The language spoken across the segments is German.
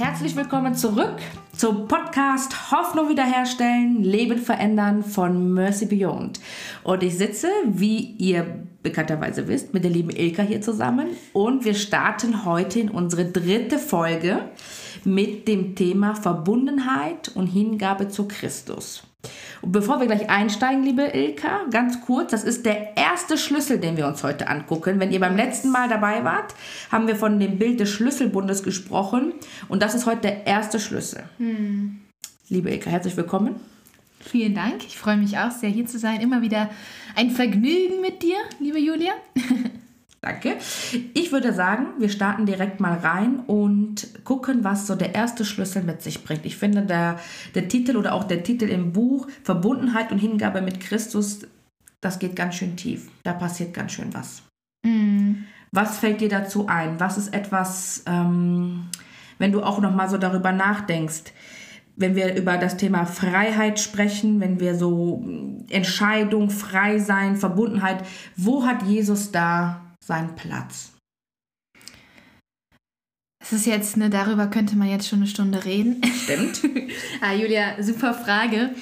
Herzlich willkommen zurück zum Podcast Hoffnung wiederherstellen, Leben verändern von Mercy Beyond. Und ich sitze, wie ihr bekannterweise wisst, mit der lieben Ilka hier zusammen und wir starten heute in unsere dritte Folge mit dem Thema Verbundenheit und Hingabe zu Christus. Und bevor wir gleich einsteigen, liebe Ilka, ganz kurz, das ist der erste Schlüssel, den wir uns heute angucken. Wenn ihr beim letzten Mal dabei wart, haben wir von dem Bild des Schlüsselbundes gesprochen und das ist heute der erste Schlüssel. Hm. Liebe Ilka, herzlich willkommen. Vielen Dank. Ich freue mich auch sehr, hier zu sein. Immer wieder ein Vergnügen mit dir, liebe Julia. Danke. Ich würde sagen, wir starten direkt mal rein und gucken, was so der erste Schlüssel mit sich bringt. Ich finde, der, der Titel oder auch der Titel im Buch Verbundenheit und Hingabe mit Christus, das geht ganz schön tief. Da passiert ganz schön was. Mm. Was fällt dir dazu ein? Was ist etwas, ähm, wenn du auch noch mal so darüber nachdenkst? wenn wir über das Thema Freiheit sprechen, wenn wir so Entscheidung, frei sein, Verbundenheit, wo hat Jesus da seinen Platz? Es ist jetzt, ne, darüber könnte man jetzt schon eine Stunde reden. Stimmt. ah, Julia, super Frage.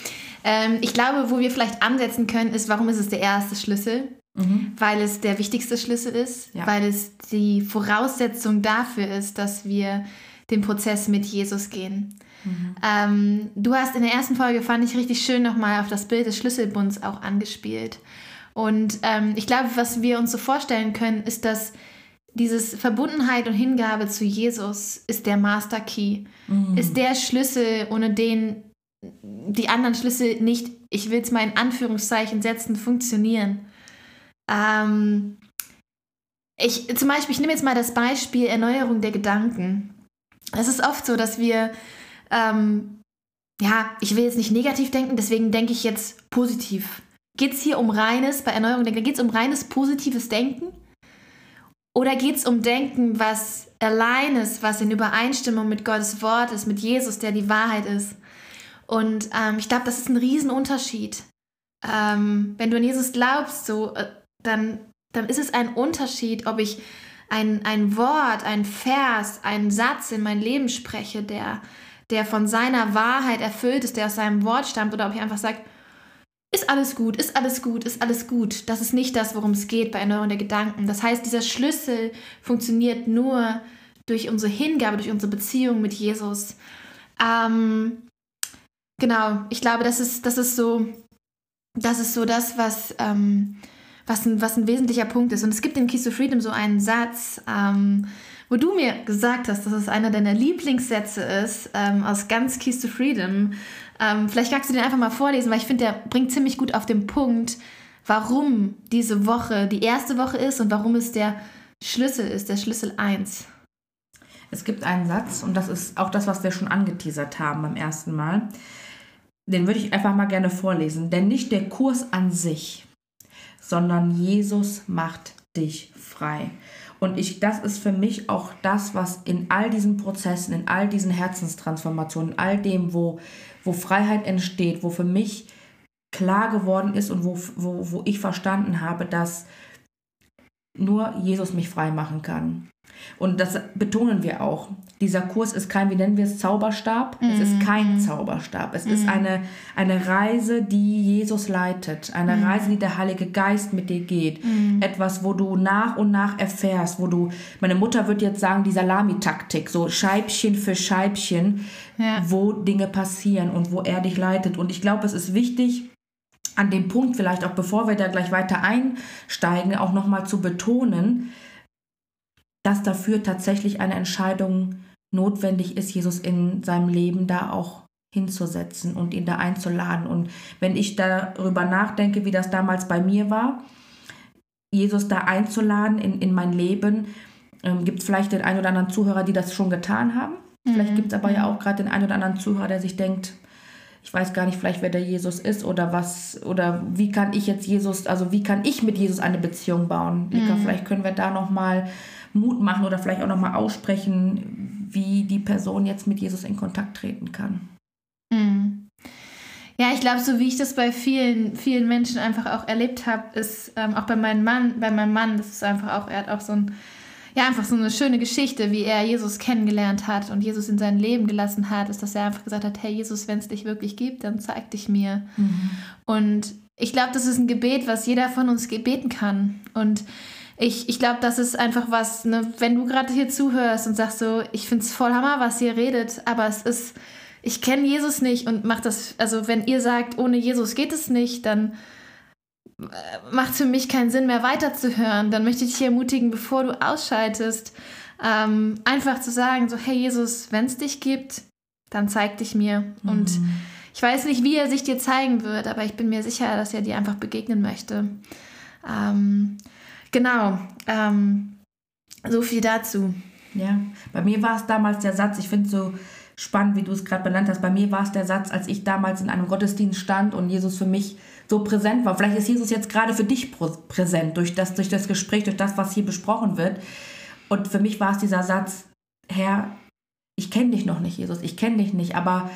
Ähm, ich glaube, wo wir vielleicht ansetzen können, ist, warum ist es der erste Schlüssel? Mhm. Weil es der wichtigste Schlüssel ist, ja. weil es die Voraussetzung dafür ist, dass wir den Prozess mit Jesus gehen. Mhm. Ähm, du hast in der ersten Folge, fand ich richtig schön, nochmal auf das Bild des Schlüsselbunds auch angespielt. Und ähm, ich glaube, was wir uns so vorstellen können, ist, dass dieses Verbundenheit und Hingabe zu Jesus ist der Master Key, mhm. ist der Schlüssel, ohne den die anderen Schlüssel nicht, ich will es mal in Anführungszeichen setzen, funktionieren. Ähm, ich, zum Beispiel, ich nehme jetzt mal das Beispiel Erneuerung der Gedanken. Es ist oft so, dass wir, ähm, ja, ich will jetzt nicht negativ denken, deswegen denke ich jetzt positiv. Geht es hier um reines, bei Erneuerung denken, geht es um reines positives Denken? Oder geht es um Denken, was allein ist, was in Übereinstimmung mit Gottes Wort ist, mit Jesus, der die Wahrheit ist? Und ähm, ich glaube, das ist ein Riesenunterschied. Ähm, wenn du an Jesus glaubst, so, äh, dann, dann ist es ein Unterschied, ob ich ein, ein Wort, ein Vers, einen Satz in mein Leben spreche, der, der von seiner Wahrheit erfüllt ist, der aus seinem Wort stammt, oder ob ich einfach sage, ist alles gut, ist alles gut, ist alles gut. Das ist nicht das, worum es geht bei Erneuerung der Gedanken. Das heißt, dieser Schlüssel funktioniert nur durch unsere Hingabe, durch unsere Beziehung mit Jesus. Ähm, genau, ich glaube, das ist, das ist so, das ist so das, was, ähm, was, ein, was ein wesentlicher Punkt ist. Und es gibt in Keys to Freedom so einen Satz, ähm, wo du mir gesagt hast, dass es einer deiner Lieblingssätze ist, ähm, aus ganz Keys to Freedom. Ähm, vielleicht magst du den einfach mal vorlesen, weil ich finde, der bringt ziemlich gut auf den Punkt, warum diese Woche die erste Woche ist und warum es der Schlüssel ist, der Schlüssel 1. Es gibt einen Satz, und das ist auch das, was wir schon angeteasert haben beim ersten Mal. Den würde ich einfach mal gerne vorlesen. Denn nicht der Kurs an sich, sondern Jesus macht dich frei. Und ich, das ist für mich auch das, was in all diesen Prozessen, in all diesen Herzenstransformationen, in all dem, wo wo Freiheit entsteht, wo für mich klar geworden ist und wo, wo, wo ich verstanden habe, dass nur Jesus mich frei machen kann. Und das betonen wir auch. Dieser Kurs ist kein, wie nennen wir es, Zauberstab. Mm. Es ist kein mhm. Zauberstab. Es mm. ist mhm. eine, eine Reise, die Jesus leitet. Eine mm. Reise, die der Heilige Geist mit dir geht. Mhm. Etwas, wo du nach und nach erfährst, wo du, meine Mutter wird jetzt sagen, die Salamitaktik, so Scheibchen für Scheibchen, ja. wo Dinge passieren und wo er dich leitet. Und ich glaube, es ist wichtig, an dem Punkt vielleicht auch, bevor wir da gleich weiter einsteigen, auch nochmal zu betonen, dass dafür tatsächlich eine Entscheidung notwendig ist, Jesus in seinem Leben da auch hinzusetzen und ihn da einzuladen. Und wenn ich darüber nachdenke, wie das damals bei mir war, Jesus da einzuladen in, in mein Leben, ähm, gibt es vielleicht den einen oder anderen Zuhörer, die das schon getan haben. Mhm. Vielleicht gibt es aber ja mhm. auch gerade den einen oder anderen Zuhörer, der sich denkt, ich weiß gar nicht vielleicht, wer der Jesus ist oder was, oder wie kann ich jetzt Jesus, also wie kann ich mit Jesus eine Beziehung bauen? Lika, mhm. vielleicht können wir da nochmal Mut machen oder vielleicht auch nochmal aussprechen, wie die Person jetzt mit Jesus in Kontakt treten kann. Mhm. Ja, ich glaube, so wie ich das bei vielen, vielen Menschen einfach auch erlebt habe, ist ähm, auch bei meinem Mann, bei meinem Mann, das ist einfach auch, er hat auch so ein ja, einfach so eine schöne Geschichte, wie er Jesus kennengelernt hat und Jesus in sein Leben gelassen hat, ist, dass er einfach gesagt hat, hey Jesus, wenn es dich wirklich gibt, dann zeig dich mir. Mhm. Und ich glaube, das ist ein Gebet, was jeder von uns gebeten kann. Und ich, ich glaube, das ist einfach was, ne, wenn du gerade hier zuhörst und sagst so, ich finde es voll Hammer, was ihr redet, aber es ist, ich kenne Jesus nicht und macht das, also wenn ihr sagt, ohne Jesus geht es nicht, dann äh, macht es für mich keinen Sinn mehr weiterzuhören. Dann möchte ich dich ermutigen, bevor du ausschaltest, ähm, einfach zu sagen, so, hey Jesus, wenn es dich gibt, dann zeig dich mir. Mhm. Und ich weiß nicht, wie er sich dir zeigen wird, aber ich bin mir sicher, dass er dir einfach begegnen möchte. Ähm, Genau. Ähm, so viel dazu. Ja, bei mir war es damals der Satz, ich finde es so spannend, wie du es gerade benannt hast. Bei mir war es der Satz, als ich damals in einem Gottesdienst stand und Jesus für mich so präsent war. Vielleicht ist Jesus jetzt gerade für dich präsent durch das, durch das Gespräch, durch das, was hier besprochen wird. Und für mich war es dieser Satz, Herr, ich kenne dich noch nicht, Jesus, ich kenne dich nicht, aber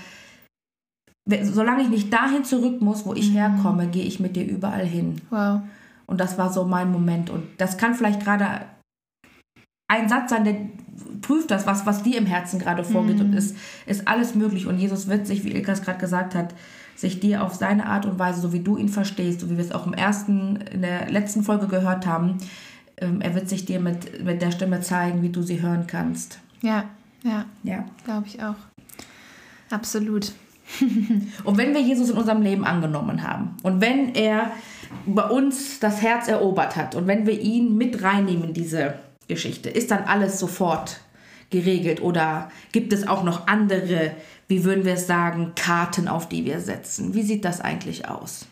solange ich nicht dahin zurück muss, wo ich mhm. herkomme, gehe ich mit dir überall hin. Wow. Und das war so mein Moment. Und das kann vielleicht gerade ein Satz sein, der prüft das, was, was dir im Herzen gerade vorgeht. Mhm. Und es ist alles möglich. Und Jesus wird sich, wie Ilka es gerade gesagt hat, sich dir auf seine Art und Weise, so wie du ihn verstehst, so wie wir es auch im ersten, in der letzten Folge gehört haben, ähm, er wird sich dir mit, mit der Stimme zeigen, wie du sie hören kannst. Ja, ja. Ja. Glaube ich auch. Absolut. und wenn wir Jesus in unserem Leben angenommen haben und wenn er bei uns das Herz erobert hat und wenn wir ihn mit reinnehmen in diese Geschichte, ist dann alles sofort geregelt oder gibt es auch noch andere, wie würden wir es sagen, Karten, auf die wir setzen? Wie sieht das eigentlich aus?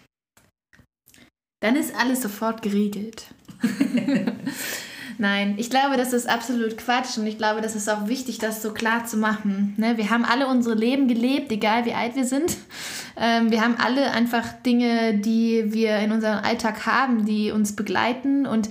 Dann ist alles sofort geregelt. Nein, ich glaube, das ist absolut Quatsch und ich glaube, das ist auch wichtig, das so klar zu machen. Ne? Wir haben alle unsere Leben gelebt, egal wie alt wir sind. Ähm, wir haben alle einfach Dinge, die wir in unserem Alltag haben, die uns begleiten und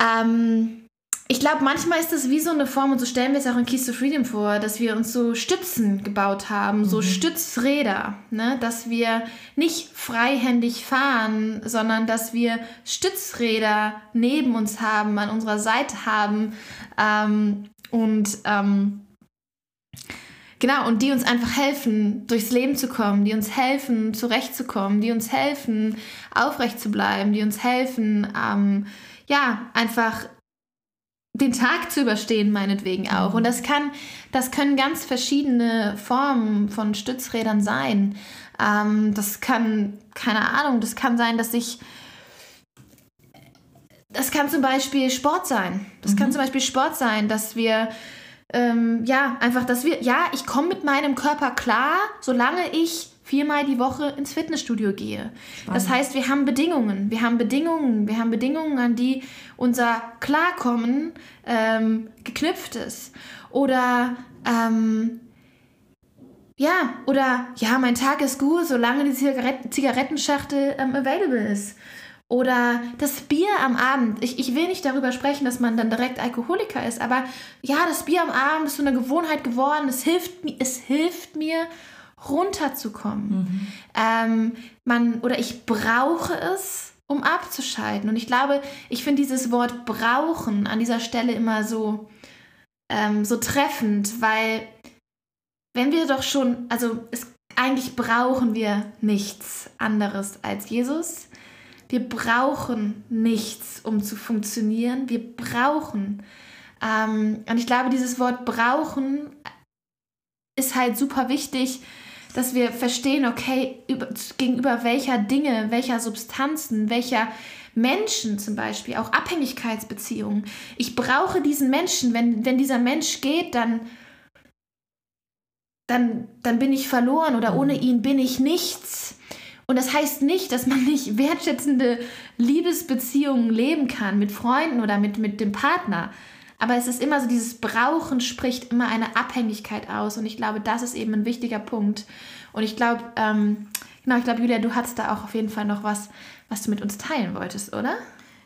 ähm, ich glaube, manchmal ist das wie so eine Form, und so stellen wir es auch in Keys to Freedom vor, dass wir uns so Stützen gebaut haben, so mhm. Stützräder, ne? dass wir nicht freihändig fahren, sondern dass wir Stützräder neben uns haben, an unserer Seite haben ähm, und ähm, Genau, und die uns einfach helfen, durchs Leben zu kommen, die uns helfen, zurechtzukommen, die uns helfen, aufrecht zu bleiben, die uns helfen, ähm, ja, einfach den Tag zu überstehen, meinetwegen auch. Und das kann, das können ganz verschiedene Formen von Stützrädern sein. Ähm, das kann, keine Ahnung, das kann sein, dass ich das kann zum Beispiel Sport sein. Das mhm. kann zum Beispiel Sport sein, dass wir ähm, ja einfach, dass wir ja, ich komme mit meinem Körper klar, solange ich viermal die Woche ins Fitnessstudio gehe. Spannend. Das heißt, wir haben Bedingungen. Wir haben Bedingungen. Wir haben Bedingungen, an die unser Klarkommen ähm, geknüpft ist. Oder ähm, ja, oder ja, mein Tag ist gut, solange die Zigaretten Zigarettenschachtel ähm, available ist. Oder das Bier am Abend. Ich, ich will nicht darüber sprechen, dass man dann direkt Alkoholiker ist, aber ja, das Bier am Abend ist so eine Gewohnheit geworden. Es hilft, es hilft mir, runterzukommen. Mhm. Ähm, man, oder ich brauche es, um abzuschalten. Und ich glaube, ich finde dieses Wort brauchen an dieser Stelle immer so, ähm, so treffend, weil wenn wir doch schon, also es, eigentlich brauchen wir nichts anderes als Jesus. Wir brauchen nichts, um zu funktionieren. Wir brauchen. Ähm, und ich glaube, dieses Wort brauchen ist halt super wichtig, dass wir verstehen, okay, über, gegenüber welcher Dinge, welcher Substanzen, welcher Menschen zum Beispiel, auch Abhängigkeitsbeziehungen. Ich brauche diesen Menschen, wenn, wenn dieser Mensch geht, dann, dann, dann bin ich verloren oder ohne mhm. ihn bin ich nichts. Und das heißt nicht, dass man nicht wertschätzende Liebesbeziehungen leben kann mit Freunden oder mit, mit dem Partner. Aber es ist immer so, dieses Brauchen spricht immer eine Abhängigkeit aus. Und ich glaube, das ist eben ein wichtiger Punkt. Und ich glaube, ähm, genau, ich glaube, Julia, du hattest da auch auf jeden Fall noch was, was du mit uns teilen wolltest, oder?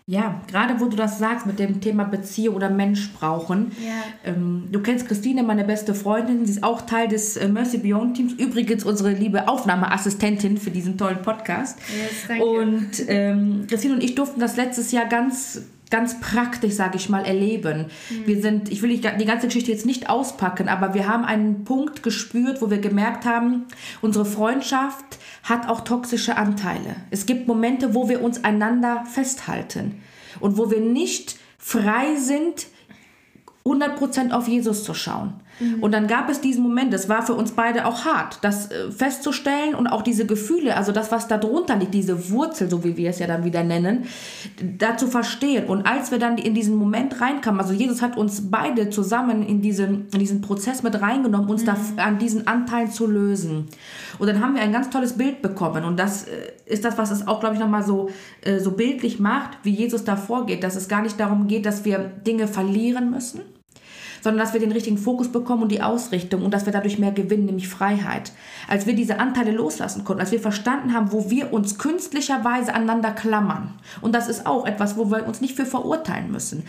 Ja, gerade wo du das sagst mit dem Thema Beziehung oder Mensch brauchen. Ja. Ähm, du kennst Christine, meine beste Freundin, sie ist auch Teil des äh, Mercy Beyond Teams. Übrigens unsere liebe Aufnahmeassistentin für diesen tollen Podcast. Yes, danke. Und ähm, Christine und ich durften das letztes Jahr ganz ganz praktisch, sage ich mal, erleben. Mhm. Wir sind, ich will die ganze Geschichte jetzt nicht auspacken, aber wir haben einen Punkt gespürt, wo wir gemerkt haben, unsere Freundschaft hat auch toxische Anteile. Es gibt Momente, wo wir uns einander festhalten und wo wir nicht frei sind, 100% auf Jesus zu schauen. Mhm. Und dann gab es diesen Moment, das war für uns beide auch hart, das äh, festzustellen und auch diese Gefühle, also das, was da drunter liegt, diese Wurzel, so wie wir es ja dann wieder nennen, da zu verstehen. Und als wir dann in diesen Moment reinkamen, also Jesus hat uns beide zusammen in diesen, in diesen Prozess mit reingenommen, uns mhm. da an diesen Anteilen zu lösen. Und dann haben wir ein ganz tolles Bild bekommen. Und das äh, ist das, was es auch, glaube ich, nochmal so, äh, so bildlich macht, wie Jesus da vorgeht, dass es gar nicht darum geht, dass wir Dinge verlieren müssen, sondern dass wir den richtigen Fokus bekommen und die Ausrichtung und dass wir dadurch mehr gewinnen, nämlich Freiheit. Als wir diese Anteile loslassen konnten, als wir verstanden haben, wo wir uns künstlicherweise aneinander klammern. Und das ist auch etwas, wo wir uns nicht für verurteilen müssen.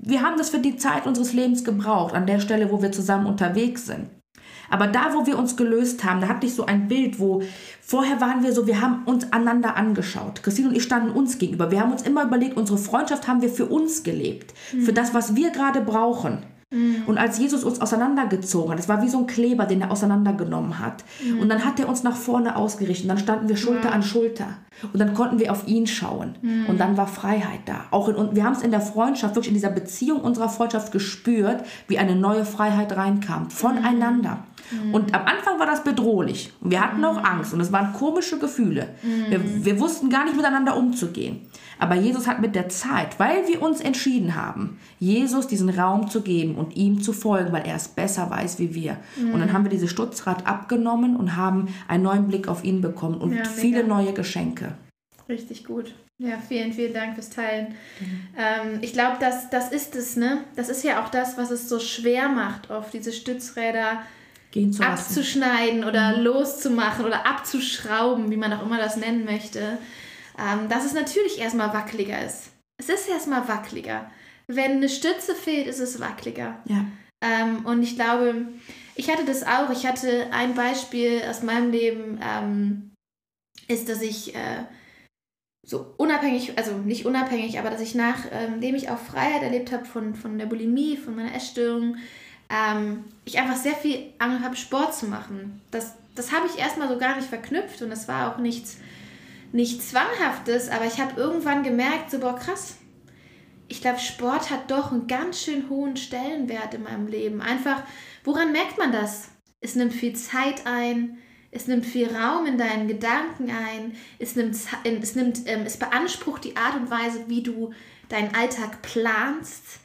Wir haben das für die Zeit unseres Lebens gebraucht, an der Stelle, wo wir zusammen unterwegs sind. Aber da, wo wir uns gelöst haben, da hatte ich so ein Bild, wo vorher waren wir so, wir haben uns aneinander angeschaut. Christine und ich standen uns gegenüber. Wir haben uns immer überlegt, unsere Freundschaft haben wir für uns gelebt. Mhm. Für das, was wir gerade brauchen. Mhm. Und als Jesus uns auseinandergezogen hat, es war wie so ein Kleber, den er auseinandergenommen hat. Mhm. Und dann hat er uns nach vorne ausgerichtet. Und dann standen wir Schulter ja. an Schulter. Und dann konnten wir auf ihn schauen. Mhm. Und dann war Freiheit da. Auch in, wir haben es in der Freundschaft, wirklich in dieser Beziehung unserer Freundschaft gespürt, wie eine neue Freiheit reinkam. Voneinander. Mhm. Und am Anfang war das bedrohlich. Und wir hatten auch mhm. Angst. Und es waren komische Gefühle. Wir, mhm. wir wussten gar nicht miteinander umzugehen. Aber Jesus hat mit der Zeit, weil wir uns entschieden haben, Jesus diesen Raum zu geben und ihm zu folgen, weil er es besser weiß wie wir. Mhm. Und dann haben wir diese Stutzrad abgenommen und haben einen neuen Blick auf ihn bekommen und ja, viele neue Geschenke. Richtig gut. Ja, vielen, vielen Dank fürs Teilen. Mhm. Ähm, ich glaube, das, das ist es, ne? Das ist ja auch das, was es so schwer macht, oft diese Stützräder abzuschneiden oder mhm. loszumachen oder abzuschrauben, wie man auch immer das nennen möchte ähm, dass es natürlich erstmal wackeliger ist. Es ist erstmal wackeliger. Wenn eine Stütze fehlt, ist es wackeliger. Ja. Ähm, und ich glaube, ich hatte das auch. Ich hatte ein Beispiel aus meinem Leben, ähm, ist, dass ich äh, so unabhängig, also nicht unabhängig, aber dass ich nachdem ähm, ich auch Freiheit erlebt habe von, von der Bulimie, von meiner Essstörung, ähm, ich einfach sehr viel Angst habe, Sport zu machen. Das, das habe ich erstmal so gar nicht verknüpft und das war auch nichts nicht zwanghaftes, aber ich habe irgendwann gemerkt, so, boah, krass. Ich glaube, Sport hat doch einen ganz schön hohen Stellenwert in meinem Leben. Einfach, woran merkt man das? Es nimmt viel Zeit ein, es nimmt viel Raum in deinen Gedanken ein, es nimmt, es, nimmt, ähm, es beansprucht die Art und Weise, wie du deinen Alltag planst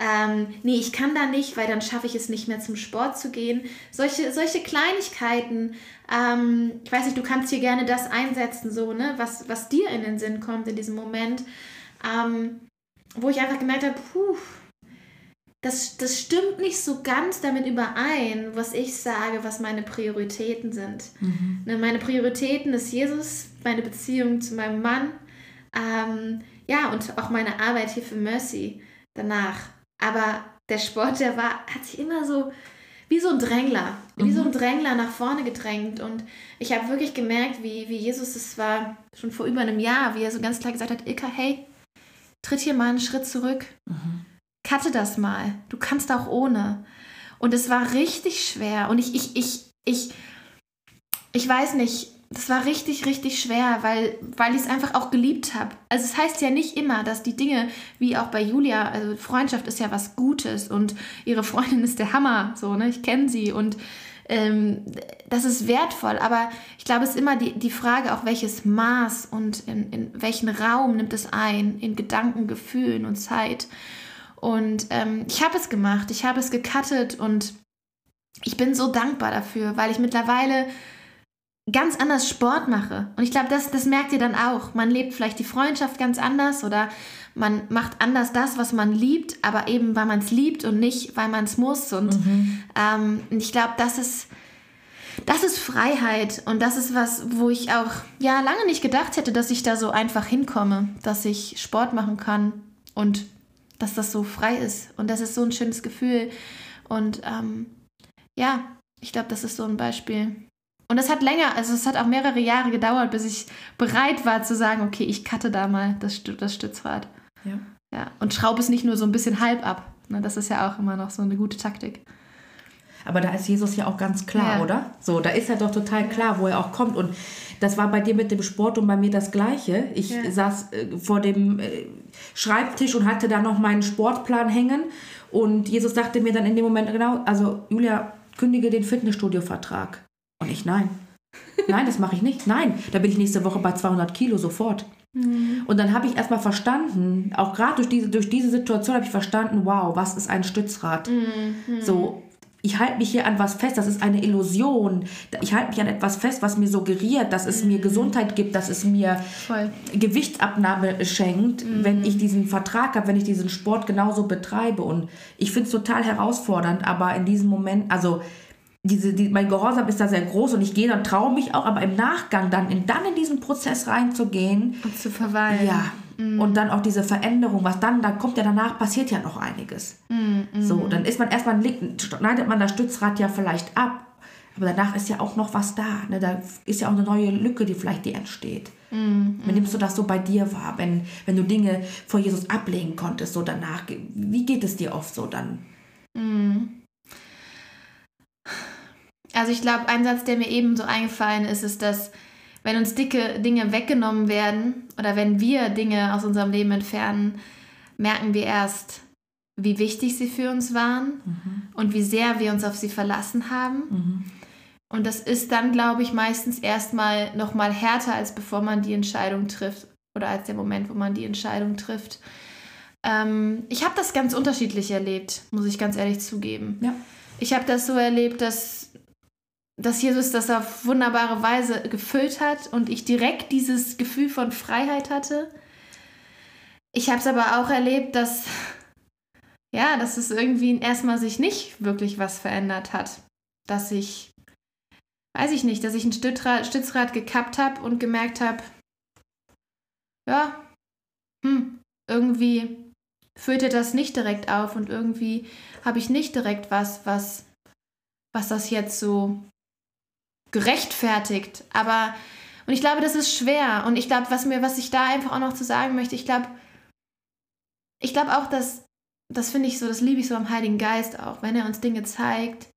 ähm, nee, ich kann da nicht, weil dann schaffe ich es nicht mehr zum Sport zu gehen. Solche, solche Kleinigkeiten, ähm, ich weiß nicht, du kannst hier gerne das einsetzen, so, ne, was, was dir in den Sinn kommt in diesem Moment, ähm, wo ich einfach gemerkt habe, puh, das, das stimmt nicht so ganz damit überein, was ich sage, was meine Prioritäten sind. Mhm. Ne, meine Prioritäten ist Jesus, meine Beziehung zu meinem Mann, ähm, ja, und auch meine Arbeit hier für Mercy danach. Aber der Sport, der war, hat sich immer so wie so ein Drängler, mhm. wie so ein mhm. Drängler nach vorne gedrängt. Und ich habe wirklich gemerkt, wie, wie Jesus, es war schon vor über einem Jahr, wie er so ganz klar gesagt hat, Ilka, hey, tritt hier mal einen Schritt zurück. Mhm. Cutte das mal. Du kannst auch ohne. Und es war richtig schwer. Und ich, ich, ich, ich, ich weiß nicht, das war richtig, richtig schwer, weil, weil ich es einfach auch geliebt habe. Also es heißt ja nicht immer, dass die Dinge, wie auch bei Julia, also Freundschaft ist ja was Gutes und ihre Freundin ist der Hammer, so, ne? Ich kenne sie und ähm, das ist wertvoll, aber ich glaube, es ist immer die, die Frage auch, welches Maß und in, in welchen Raum nimmt es ein, in Gedanken, Gefühlen und Zeit. Und ähm, ich habe es gemacht, ich habe es gecuttet und ich bin so dankbar dafür, weil ich mittlerweile ganz anders Sport mache. Und ich glaube, das, das merkt ihr dann auch. Man lebt vielleicht die Freundschaft ganz anders oder man macht anders das, was man liebt, aber eben weil man es liebt und nicht, weil man es muss. Und mhm. ähm, ich glaube, das ist, das ist Freiheit und das ist was, wo ich auch ja lange nicht gedacht hätte, dass ich da so einfach hinkomme, dass ich Sport machen kann und dass das so frei ist. Und das ist so ein schönes Gefühl. Und ähm, ja, ich glaube, das ist so ein Beispiel. Und es hat länger, also es hat auch mehrere Jahre gedauert, bis ich bereit war zu sagen, okay, ich cutte da mal das, das Stützrad. Ja. Ja, und schraub es nicht nur so ein bisschen halb ab. Ne, das ist ja auch immer noch so eine gute Taktik. Aber da ist Jesus ja auch ganz klar, ja. oder? So, da ist er doch total klar, wo er auch kommt. Und das war bei dir mit dem Sport und bei mir das Gleiche. Ich ja. saß äh, vor dem äh, Schreibtisch und hatte da noch meinen Sportplan hängen. Und Jesus sagte mir dann in dem Moment, genau, also Julia, kündige den Fitnessstudio-Vertrag. Und ich, nein. Nein, das mache ich nicht. Nein, da bin ich nächste Woche bei 200 Kilo sofort. Mhm. Und dann habe ich erstmal verstanden, auch gerade durch diese, durch diese Situation habe ich verstanden, wow, was ist ein Stützrad? Mhm. So, ich halte mich hier an was fest, das ist eine Illusion. Ich halte mich an etwas fest, was mir suggeriert, dass es mhm. mir Gesundheit gibt, dass es mir Voll. Gewichtsabnahme schenkt, mhm. wenn ich diesen Vertrag habe, wenn ich diesen Sport genauso betreibe. Und ich finde es total herausfordernd, aber in diesem Moment, also diese, die, mein Gehorsam ist da sehr groß und ich gehe dann, traue mich auch, aber im Nachgang dann in, dann in diesen Prozess reinzugehen. Und zu verweilen. Ja, Mm. Und dann auch diese Veränderung, was dann, da kommt ja danach, passiert ja noch einiges. Mm, So, dann ist man erstmal, schneidet man das Stützrad ja vielleicht ab, aber danach ist ja auch noch was da. Ne? Da ist ja auch eine neue Lücke, die vielleicht die entsteht. Mm, wie nimmst du das so bei dir wahr, wenn, wenn du Dinge vor Jesus ablegen konntest, so danach? Wie geht es dir oft so dann? Mm. Also ich glaube, ein Satz, der mir eben so eingefallen ist, ist, dass wenn uns dicke Dinge weggenommen werden oder wenn wir Dinge aus unserem Leben entfernen, merken wir erst, wie wichtig sie für uns waren mhm. und wie sehr wir uns auf sie verlassen haben. Mhm. Und das ist dann, glaube ich, meistens erstmal noch mal härter, als bevor man die Entscheidung trifft oder als der Moment, wo man die Entscheidung trifft. Ähm, ich habe das ganz unterschiedlich erlebt, muss ich ganz ehrlich zugeben. Ja. Ich habe das so erlebt, dass dass Jesus das auf wunderbare Weise gefüllt hat und ich direkt dieses Gefühl von Freiheit hatte. Ich habe es aber auch erlebt, dass ja, dass es irgendwie erstmal sich nicht wirklich was verändert hat, dass ich weiß ich nicht, dass ich ein Stützrad, Stützrad gekappt habe und gemerkt habe, ja, hm, irgendwie füllte das nicht direkt auf und irgendwie habe ich nicht direkt was, was was das jetzt so gerechtfertigt. Aber, und ich glaube, das ist schwer. Und ich glaube, was mir, was ich da einfach auch noch zu sagen möchte, ich glaube, ich glaube auch, dass, das finde ich so, das liebe ich so am Heiligen Geist auch, wenn er uns Dinge zeigt.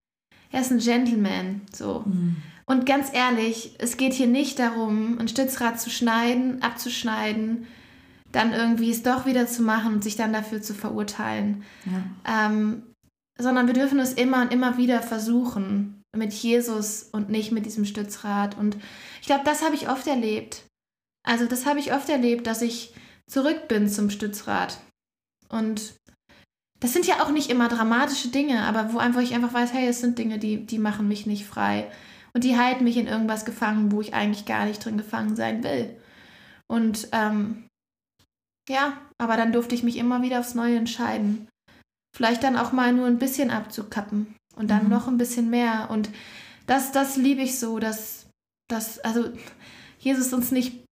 Er ist ein Gentleman, so. Mhm. Und ganz ehrlich, es geht hier nicht darum, ein Stützrad zu schneiden, abzuschneiden, dann irgendwie es doch wieder zu machen und sich dann dafür zu verurteilen. Ja. Ähm, sondern wir dürfen es immer und immer wieder versuchen mit Jesus und nicht mit diesem Stützrad. Und ich glaube, das habe ich oft erlebt. Also das habe ich oft erlebt, dass ich zurück bin zum Stützrad. Und das sind ja auch nicht immer dramatische Dinge, aber wo einfach ich einfach weiß, hey, es sind Dinge, die, die machen mich nicht frei. Und die halten mich in irgendwas gefangen, wo ich eigentlich gar nicht drin gefangen sein will. Und ähm, ja, aber dann durfte ich mich immer wieder aufs Neue entscheiden. Vielleicht dann auch mal nur ein bisschen abzukappen und dann mhm. noch ein bisschen mehr. Und das, das liebe ich so, dass, dass, also Jesus uns nicht,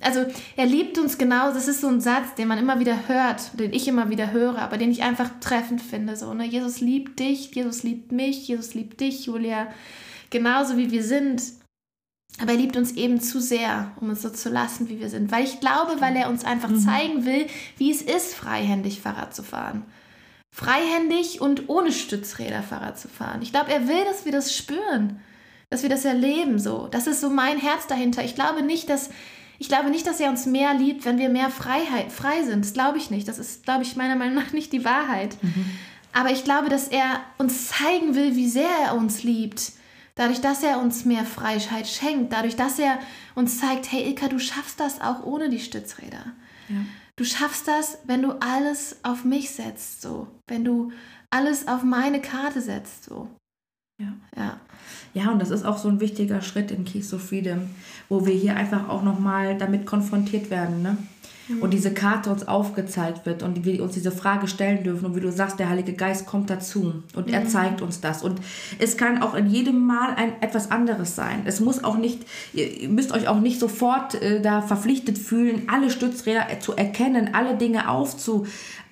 also er liebt uns genau, das ist so ein Satz, den man immer wieder hört, den ich immer wieder höre, aber den ich einfach treffend finde. So, ne? Jesus liebt dich, Jesus liebt mich, Jesus liebt dich, Julia, genauso wie wir sind. Aber er liebt uns eben zu sehr, um uns so zu lassen, wie wir sind. Weil ich glaube, weil er uns einfach mhm. zeigen will, wie es ist, freihändig Fahrrad zu fahren freihändig und ohne Stützräder Fahrrad zu fahren. Ich glaube, er will, dass wir das spüren, dass wir das erleben so. Das ist so mein Herz dahinter. Ich glaube nicht, dass ich glaube nicht, dass er uns mehr liebt, wenn wir mehr Freiheit frei sind. Das glaube ich nicht. Das ist, glaube ich, meiner Meinung nach nicht die Wahrheit. Mhm. Aber ich glaube, dass er uns zeigen will, wie sehr er uns liebt. Dadurch, dass er uns mehr Freiheit schenkt. Dadurch, dass er uns zeigt, hey Ilka, du schaffst das auch ohne die Stützräder. Ja. Du schaffst das, wenn du alles auf mich setzt, so. Wenn du alles auf meine Karte setzt, so. Ja. Ja. Ja, und das ist auch so ein wichtiger Schritt in Keys of Freedom, wo wir hier einfach auch nochmal damit konfrontiert werden, ne? Und diese Karte uns aufgezeigt wird und wir uns diese Frage stellen dürfen und wie du sagst, der Heilige Geist kommt dazu und mhm. er zeigt uns das und es kann auch in jedem Mal ein etwas anderes sein. Es muss auch nicht, ihr müsst euch auch nicht sofort äh, da verpflichtet fühlen, alle Stützräder zu erkennen, alle Dinge aufzu,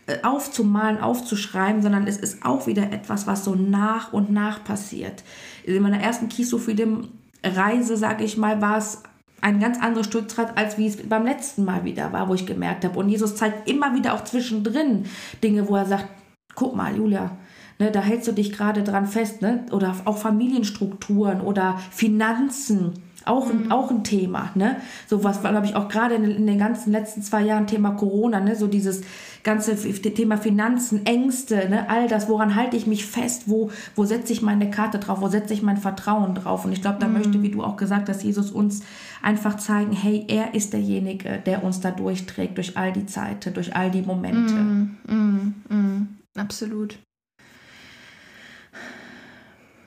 äh, aufzumalen, aufzuschreiben, sondern es ist auch wieder etwas, was so nach und nach passiert. In meiner ersten Keys of Freedom Reise, sage ich mal, war es ein ganz anderes Stützrad, als wie es beim letzten Mal wieder war, wo ich gemerkt habe. Und Jesus zeigt immer wieder auch zwischendrin Dinge, wo er sagt, guck mal, Julia, ne, da hältst du dich gerade dran fest, ne? oder auch Familienstrukturen oder Finanzen auch, mhm. auch ein Thema, ne? So was, glaube ich, auch gerade in, in, den ganzen letzten zwei Jahren Thema Corona, ne? So dieses ganze Thema Finanzen, Ängste, ne? All das, woran halte ich mich fest? Wo, wo setze ich meine Karte drauf? Wo setze ich mein Vertrauen drauf? Und ich glaube, da mhm. möchte, wie du auch gesagt hast, Jesus uns einfach zeigen, hey, er ist derjenige, der uns da durchträgt, durch all die Zeiten, durch all die Momente. Mhm. mhm, mhm. Absolut.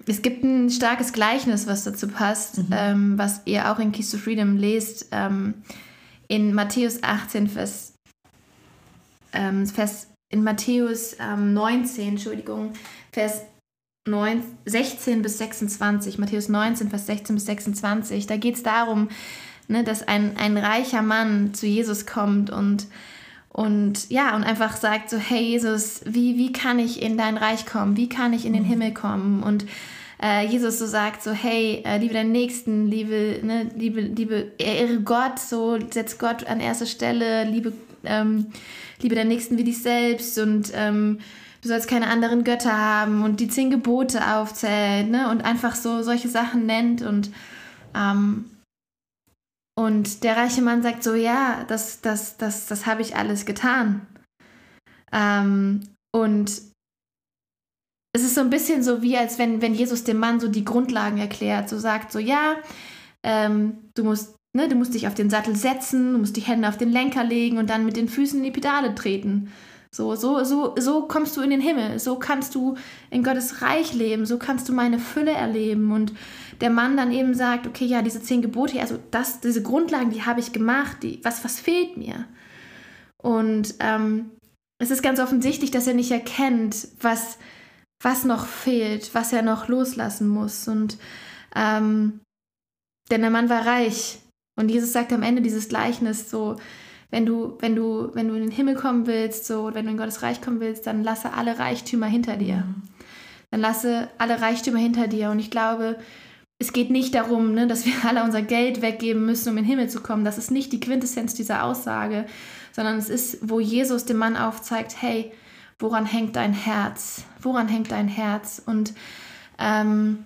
Es gibt ein starkes Gleichnis, was dazu passt, mhm. ähm, was ihr auch in Keys to Freedom lest. Ähm, in Matthäus 18, Vers, ähm, Vers in Matthäus 19, ähm, Entschuldigung, Vers 9, 16 bis 26, Matthäus 19, Vers 16 bis 26, da geht es darum, ne, dass ein, ein reicher Mann zu Jesus kommt und und ja, und einfach sagt so, hey Jesus, wie, wie kann ich in dein Reich kommen? Wie kann ich in den mhm. Himmel kommen? Und äh, Jesus so sagt so, hey, äh, liebe deinen Nächsten, liebe, ne, liebe, liebe, ehre Gott, so, setz Gott an erste Stelle, liebe, ähm, liebe deinen Nächsten wie dich selbst und ähm, du sollst keine anderen Götter haben und die zehn Gebote aufzählt, ne, und einfach so solche Sachen nennt und ähm, und der reiche Mann sagt so, ja, das, das, das, das habe ich alles getan. Ähm, und es ist so ein bisschen so wie, als wenn, wenn Jesus dem Mann so die Grundlagen erklärt, so sagt so, ja, ähm, du musst, ne, du musst dich auf den Sattel setzen, du musst die Hände auf den Lenker legen und dann mit den Füßen in die Pedale treten. So, so, so, so kommst du in den Himmel, so kannst du in Gottes Reich leben, so kannst du meine Fülle erleben. Und der Mann dann eben sagt, okay, ja, diese zehn Gebote, also das, diese Grundlagen, die habe ich gemacht, die, was, was fehlt mir? Und ähm, es ist ganz offensichtlich, dass er nicht erkennt, was, was noch fehlt, was er noch loslassen muss. Und ähm, denn der Mann war reich. Und Jesus sagt am Ende dieses Gleichnis so, wenn du, wenn du, wenn du in den Himmel kommen willst, so, wenn du in Gottes Reich kommen willst, dann lasse alle Reichtümer hinter dir. Mhm. Dann lasse alle Reichtümer hinter dir. Und ich glaube, es geht nicht darum, ne, dass wir alle unser Geld weggeben müssen, um in den Himmel zu kommen. Das ist nicht die Quintessenz dieser Aussage, sondern es ist, wo Jesus dem Mann aufzeigt, hey, woran hängt dein Herz? Woran hängt dein Herz? Und, ähm,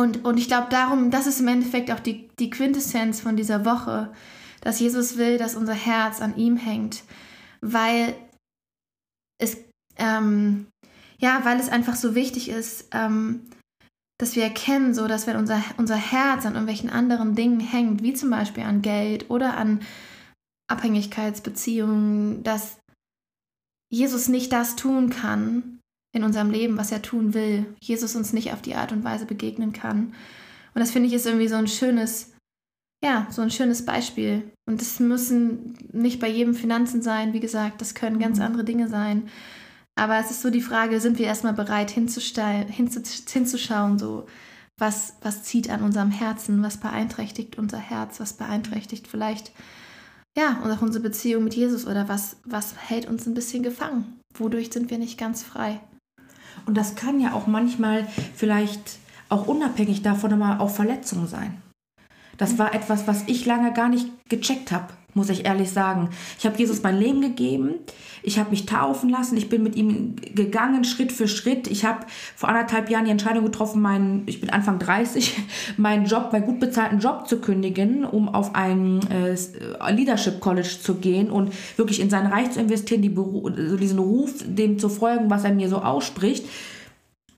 und, und ich glaube darum, das ist im Endeffekt auch die, die Quintessenz von dieser Woche, dass Jesus will, dass unser Herz an ihm hängt, weil es, ähm, ja, weil es einfach so wichtig ist, ähm, dass wir erkennen, so dass wenn unser, unser Herz an irgendwelchen anderen Dingen hängt, wie zum Beispiel an Geld oder an Abhängigkeitsbeziehungen, dass Jesus nicht das tun kann in unserem Leben, was er tun will. Jesus uns nicht auf die Art und Weise begegnen kann. Und das finde ich ist irgendwie so ein schönes, ja, so ein schönes Beispiel. Und das müssen nicht bei jedem Finanzen sein, wie gesagt, das können ganz mhm. andere Dinge sein. Aber es ist so die Frage, sind wir erstmal bereit hinzuschauen, so was, was zieht an unserem Herzen, was beeinträchtigt unser Herz, was beeinträchtigt vielleicht ja, und auch unsere Beziehung mit Jesus oder was, was hält uns ein bisschen gefangen? Wodurch sind wir nicht ganz frei? Und das kann ja auch manchmal vielleicht auch unabhängig davon immer auch Verletzung sein. Das war etwas, was ich lange gar nicht gecheckt habe muss ich ehrlich sagen. Ich habe Jesus mein Leben gegeben. Ich habe mich taufen lassen. Ich bin mit ihm gegangen, Schritt für Schritt. Ich habe vor anderthalb Jahren die Entscheidung getroffen, meinen, ich bin Anfang 30, meinen Job, meinen gut bezahlten Job zu kündigen, um auf ein äh, Leadership College zu gehen und wirklich in sein Reich zu investieren, die so diesen Ruf, dem zu folgen, was er mir so ausspricht.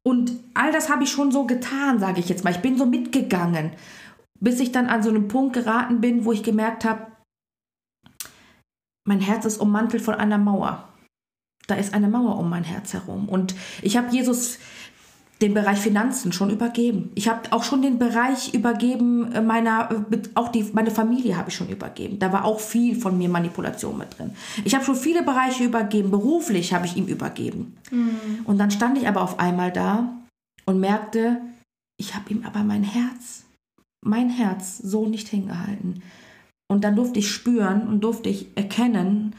Und all das habe ich schon so getan, sage ich jetzt mal. Ich bin so mitgegangen, bis ich dann an so einen Punkt geraten bin, wo ich gemerkt habe, mein Herz ist ummantelt von einer Mauer. Da ist eine Mauer um mein Herz herum. Und ich habe Jesus den Bereich Finanzen schon übergeben. Ich habe auch schon den Bereich übergeben äh, meiner, äh, auch die, meine Familie habe ich schon übergeben. Da war auch viel von mir Manipulation mit drin. Ich habe schon viele Bereiche übergeben. Beruflich habe ich ihm übergeben. Mhm. Und dann stand ich aber auf einmal da und merkte, ich habe ihm aber mein Herz, mein Herz so nicht hingehalten. Und dann durfte ich spüren und durfte ich erkennen,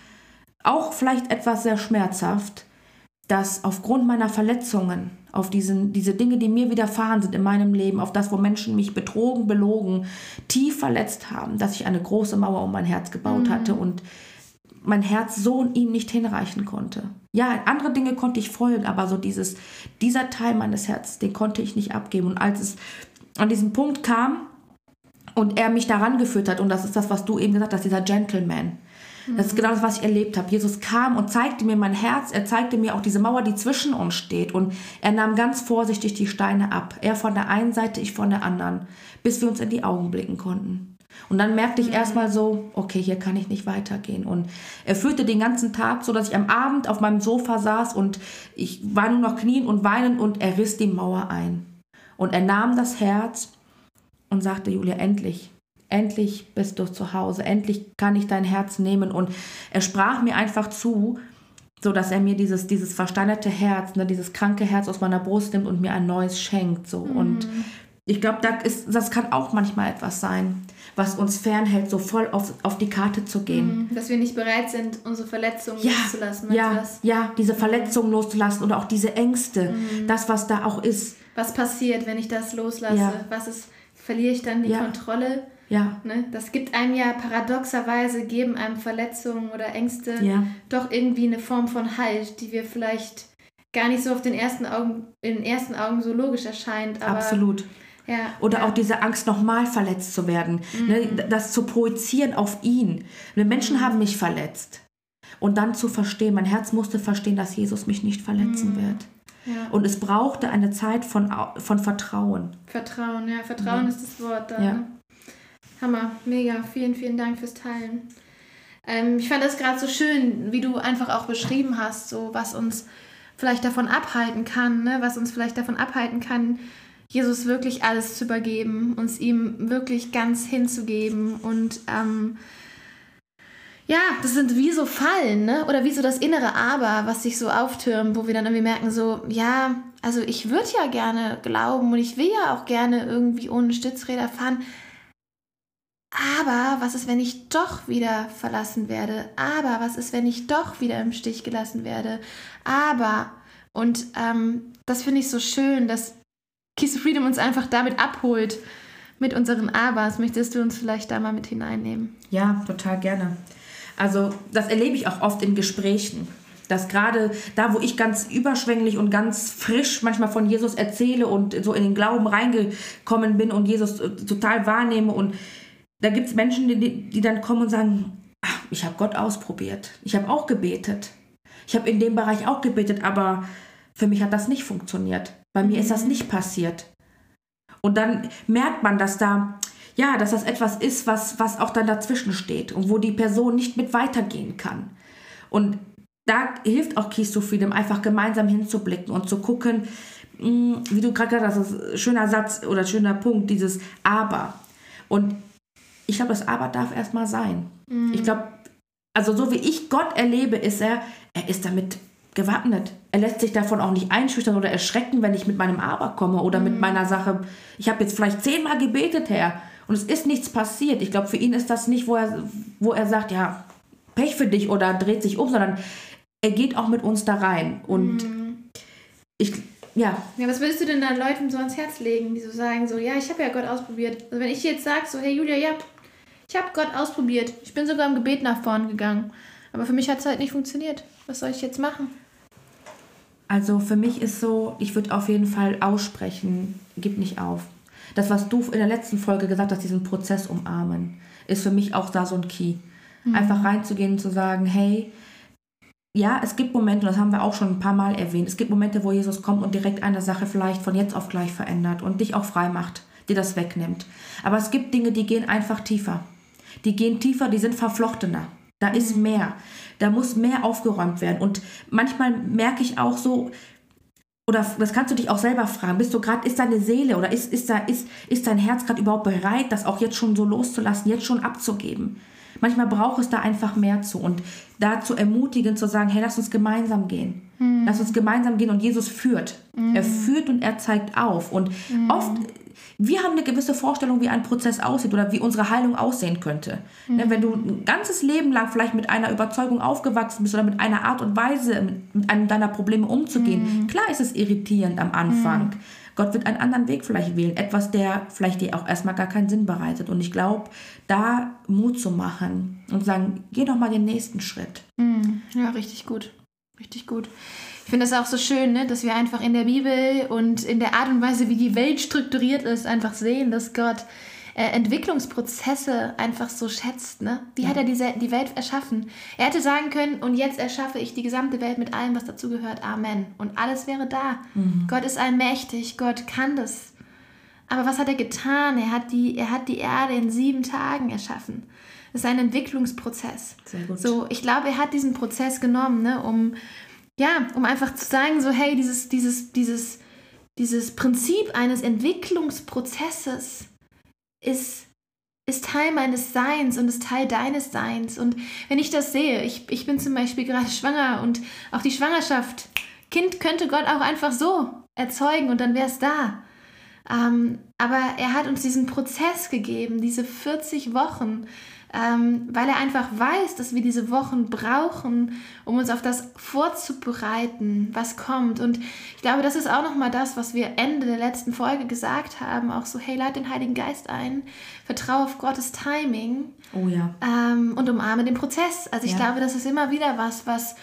auch vielleicht etwas sehr schmerzhaft, dass aufgrund meiner Verletzungen, auf diesen, diese Dinge, die mir widerfahren sind in meinem Leben, auf das, wo Menschen mich betrogen, belogen, tief verletzt haben, dass ich eine große Mauer um mein Herz gebaut mhm. hatte und mein Herz so ihm nicht hinreichen konnte. Ja, andere Dinge konnte ich folgen, aber so dieses, dieser Teil meines Herzens, den konnte ich nicht abgeben. Und als es an diesen Punkt kam und er mich daran geführt hat, und das ist das, was du eben gesagt hast, dieser Gentleman, das ist genau das, was ich erlebt habe. Jesus kam und zeigte mir mein Herz. Er zeigte mir auch diese Mauer, die zwischen uns steht. Und er nahm ganz vorsichtig die Steine ab. Er von der einen Seite, ich von der anderen, bis wir uns in die Augen blicken konnten. Und dann merkte ich mhm. erstmal so, okay, hier kann ich nicht weitergehen. Und er führte den ganzen Tag so, dass ich am Abend auf meinem Sofa saß und ich war nur noch knien und weinen und er riss die Mauer ein. Und er nahm das Herz und sagte, Julia, endlich, endlich bist du zu Hause, endlich kann ich dein Herz nehmen. Und er sprach mir einfach zu, so dass er mir dieses, dieses versteinerte Herz, ne, dieses kranke Herz aus meiner Brust nimmt und mir ein neues schenkt. So. Mhm. Und ich glaube, da das kann auch manchmal etwas sein, was uns fernhält, so voll auf, auf die Karte zu gehen. Mhm. Dass wir nicht bereit sind, unsere Verletzungen ja, loszulassen. Ja, ja, diese Verletzungen loszulassen oder auch diese Ängste, mhm. das, was da auch ist. Was passiert, wenn ich das loslasse? Ja. Was ist, verliere ich dann die ja. Kontrolle? Ja. Ne? Das gibt einem ja paradoxerweise, geben einem Verletzungen oder Ängste ja. doch irgendwie eine Form von Halt, die wir vielleicht gar nicht so auf den ersten Augen, in den ersten Augen so logisch erscheint. Absolut. Ja, Oder ja. auch diese Angst, nochmal verletzt zu werden. Mhm. Ne? Das zu projizieren auf ihn. Ne, Menschen mhm. haben mich verletzt. Und dann zu verstehen, mein Herz musste verstehen, dass Jesus mich nicht verletzen mhm. wird. Ja. Und es brauchte eine Zeit von, von Vertrauen. Vertrauen, ja, Vertrauen ist das Wort da. Ja. Ne? Hammer, mega. Vielen, vielen Dank fürs Teilen. Ähm, ich fand das gerade so schön, wie du einfach auch beschrieben hast, so was uns vielleicht davon abhalten kann, ne? was uns vielleicht davon abhalten kann, Jesus wirklich alles zu übergeben, uns ihm wirklich ganz hinzugeben und ähm, ja, das sind wie so Fallen, ne? Oder wie so das innere Aber, was sich so auftürmt, wo wir dann irgendwie merken, so, ja, also ich würde ja gerne glauben und ich will ja auch gerne irgendwie ohne Stützräder fahren, aber was ist, wenn ich doch wieder verlassen werde? Aber was ist, wenn ich doch wieder im Stich gelassen werde? Aber, und ähm, das finde ich so schön, dass of Freedom uns einfach damit abholt, mit unseren Abers. Möchtest du uns vielleicht da mal mit hineinnehmen? Ja, total gerne. Also, das erlebe ich auch oft in Gesprächen dass gerade da, wo ich ganz überschwänglich und ganz frisch manchmal von Jesus erzähle und so in den Glauben reingekommen bin und Jesus äh, total wahrnehme und da gibt es Menschen, die, die dann kommen und sagen, ach, ich habe Gott ausprobiert. Ich habe auch gebetet. Ich habe in dem Bereich auch gebetet, aber für mich hat das nicht funktioniert. Bei mir ist das nicht passiert. Und dann merkt man, dass da, ja, dass das etwas ist, was, was auch dann dazwischen steht und wo die Person nicht mit weitergehen kann. Und da hilft auch Keys to Freedom, einfach gemeinsam hinzublicken und zu gucken, hm, wie du gerade gesagt hast, schöner Satz oder schöner Punkt, dieses Aber. Und ich glaube, das Aber darf erstmal sein. Mhm. Ich glaube, also so wie ich Gott erlebe, ist er, er ist damit gewappnet. Er lässt sich davon auch nicht einschüchtern oder erschrecken, wenn ich mit meinem Aber komme oder mhm. mit meiner Sache. Ich habe jetzt vielleicht zehnmal gebetet, Herr, und es ist nichts passiert. Ich glaube, für ihn ist das nicht, wo er, wo er sagt, ja, Pech für dich oder dreht sich um, sondern er geht auch mit uns da rein. Und mhm. ich, ja. Ja, was würdest du denn da Leuten so ans Herz legen, die so sagen, so, ja, ich habe ja Gott ausprobiert. Also wenn ich jetzt sage, so, hey Julia, ja, ich habe Gott ausprobiert. Ich bin sogar im Gebet nach vorn gegangen. Aber für mich hat es halt nicht funktioniert. Was soll ich jetzt machen? Also für mich ist so, ich würde auf jeden Fall aussprechen, gib nicht auf. Das, was du in der letzten Folge gesagt hast, diesen Prozess umarmen, ist für mich auch da so ein Key. Mhm. Einfach reinzugehen und zu sagen, hey, ja, es gibt Momente, und das haben wir auch schon ein paar Mal erwähnt, es gibt Momente, wo Jesus kommt und direkt eine Sache vielleicht von jetzt auf gleich verändert und dich auch frei macht, dir das wegnimmt. Aber es gibt Dinge, die gehen einfach tiefer die gehen tiefer, die sind verflochtener. Da ist mhm. mehr. Da muss mehr aufgeräumt werden. Und manchmal merke ich auch so, oder das kannst du dich auch selber fragen, bist du gerade, ist deine Seele oder ist, ist, da, ist, ist dein Herz gerade überhaupt bereit, das auch jetzt schon so loszulassen, jetzt schon abzugeben? Manchmal braucht es da einfach mehr zu und dazu ermutigen zu sagen, hey, lass uns gemeinsam gehen. Mhm. Lass uns gemeinsam gehen und Jesus führt. Mhm. Er führt und er zeigt auf. Und mhm. oft wir haben eine gewisse Vorstellung, wie ein Prozess aussieht oder wie unsere Heilung aussehen könnte. Mhm. Ne, wenn du ein ganzes Leben lang vielleicht mit einer Überzeugung aufgewachsen bist oder mit einer Art und Weise, mit einem deiner Probleme umzugehen, mhm. klar ist es irritierend am Anfang. Mhm. Gott wird einen anderen Weg vielleicht wählen, etwas, der vielleicht dir auch erstmal gar keinen Sinn bereitet. Und ich glaube, da Mut zu machen und sagen, geh doch mal den nächsten Schritt. Mhm. Ja, richtig gut. Richtig gut. Ich finde es auch so schön, ne, dass wir einfach in der Bibel und in der Art und Weise, wie die Welt strukturiert ist, einfach sehen, dass Gott äh, Entwicklungsprozesse einfach so schätzt. Ne? Wie ja. hat er diese, die Welt erschaffen? Er hätte sagen können, und jetzt erschaffe ich die gesamte Welt mit allem, was dazugehört. Amen. Und alles wäre da. Mhm. Gott ist allmächtig, Gott kann das. Aber was hat er getan? Er hat die, er hat die Erde in sieben Tagen erschaffen. Das ist ein Entwicklungsprozess. Sehr gut. So, ich glaube, er hat diesen Prozess genommen, ne, um ja, um einfach zu sagen, so, hey, dieses, dieses, dieses, dieses Prinzip eines Entwicklungsprozesses ist, ist Teil meines Seins und ist Teil deines Seins. Und wenn ich das sehe, ich, ich bin zum Beispiel gerade schwanger und auch die Schwangerschaft, Kind könnte Gott auch einfach so erzeugen und dann wäre es da. Ähm, aber er hat uns diesen Prozess gegeben, diese 40 Wochen, ähm, weil er einfach weiß, dass wir diese Wochen brauchen, um uns auf das vorzubereiten, was kommt. Und ich glaube, das ist auch nochmal das, was wir Ende der letzten Folge gesagt haben, auch so, hey, lad den Heiligen Geist ein, vertraue auf Gottes Timing oh, ja. ähm, und umarme den Prozess. Also ich ja. glaube, das ist immer wieder was, was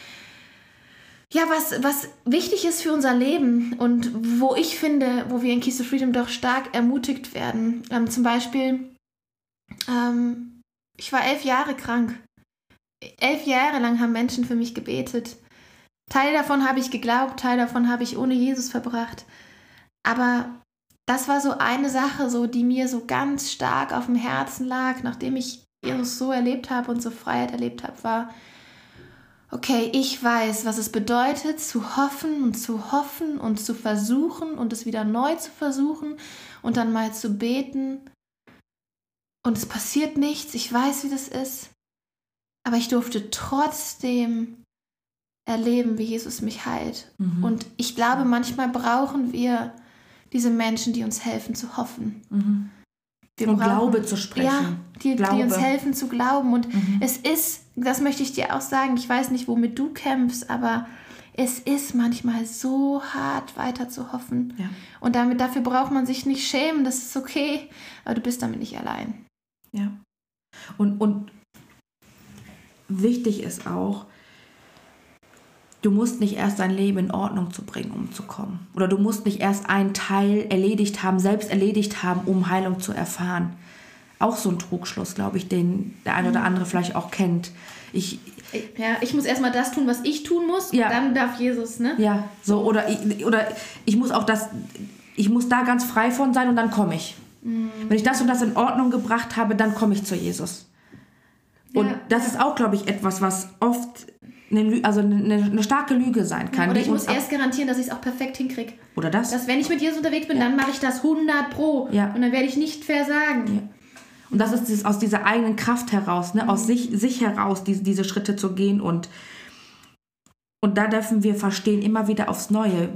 ja, was, was wichtig ist für unser Leben und wo ich finde, wo wir in Keys of Freedom doch stark ermutigt werden. Ähm, zum Beispiel ähm, ich war elf Jahre krank. Elf Jahre lang haben Menschen für mich gebetet. Teil davon habe ich geglaubt, Teil davon habe ich ohne Jesus verbracht. Aber das war so eine Sache, so die mir so ganz stark auf dem Herzen lag, nachdem ich Jesus so erlebt habe und so Freiheit erlebt habe, war, okay, ich weiß, was es bedeutet, zu hoffen und zu hoffen und zu versuchen und es wieder neu zu versuchen und dann mal zu beten und es passiert nichts, ich weiß, wie das ist, aber ich durfte trotzdem erleben, wie Jesus mich heilt. Mhm. Und ich glaube, manchmal brauchen wir diese Menschen, die uns helfen zu hoffen. Mhm. Wir und brauchen, Glaube zu sprechen. Ja, die, die, uns helfen zu glauben. Und mhm. es ist, das möchte ich dir auch sagen, ich weiß nicht, womit du kämpfst, aber es ist manchmal so hart, weiter zu hoffen. Ja. Und damit, dafür braucht man sich nicht schämen, das ist okay, aber du bist damit nicht allein. Ja. Und, und wichtig ist auch, du musst nicht erst dein Leben in Ordnung zu bringen, um zu kommen. Oder du musst nicht erst einen Teil erledigt haben, selbst erledigt haben, um Heilung zu erfahren. Auch so ein Trugschluss, glaube ich, den der eine oder andere vielleicht auch kennt. Ich, ja, ich muss erstmal das tun, was ich tun muss, ja. dann darf Jesus, ne? Ja, so, oder, oder ich muss auch das, ich muss da ganz frei von sein und dann komme ich. Mhm. Wenn ich das und das in Ordnung gebracht habe, dann komme ich zu Jesus. Und ja. das ist auch, glaube ich, etwas, was oft eine, also eine, eine starke Lüge sein kann. Ja, oder ich muss erst garantieren, dass ich es auch perfekt hinkriege. Oder das? Dass wenn ich mit Jesus unterwegs bin, ja. dann mache ich das 100 pro. Ja. Und dann werde ich nicht versagen. Und das ist dieses, aus dieser eigenen Kraft heraus, ne? aus sich, sich heraus, diese, diese Schritte zu gehen. Und, und da dürfen wir verstehen, immer wieder aufs Neue.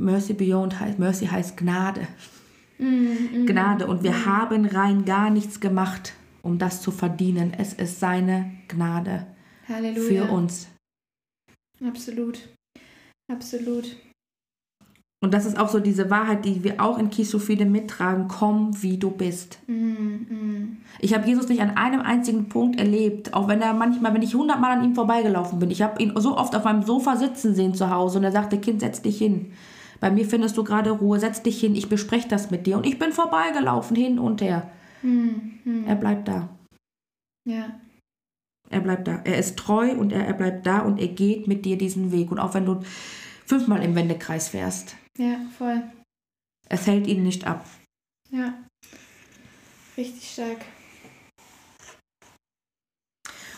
Mercy Beyond heißt, Mercy heißt Gnade. Mm, Gnade. Und wir haben rein gar nichts gemacht, um das zu verdienen. Es ist seine Gnade Halleluja. für uns. Absolut. Absolut. Und das ist auch so diese Wahrheit, die wir auch in Kisufide mittragen. Komm, wie du bist. Mm, mm. Ich habe Jesus nicht an einem einzigen Punkt erlebt, auch wenn er manchmal, wenn ich hundertmal an ihm vorbeigelaufen bin. Ich habe ihn so oft auf meinem Sofa sitzen sehen zu Hause und er sagte, Kind, setz dich hin. Bei mir findest du gerade Ruhe, setz dich hin, ich bespreche das mit dir. Und ich bin vorbeigelaufen, hin und her. Hm, hm. Er bleibt da. Ja. Er bleibt da. Er ist treu und er, er bleibt da und er geht mit dir diesen Weg. Und auch wenn du fünfmal im Wendekreis fährst. Ja, voll. Es hält ihn nicht ab. Ja. Richtig stark.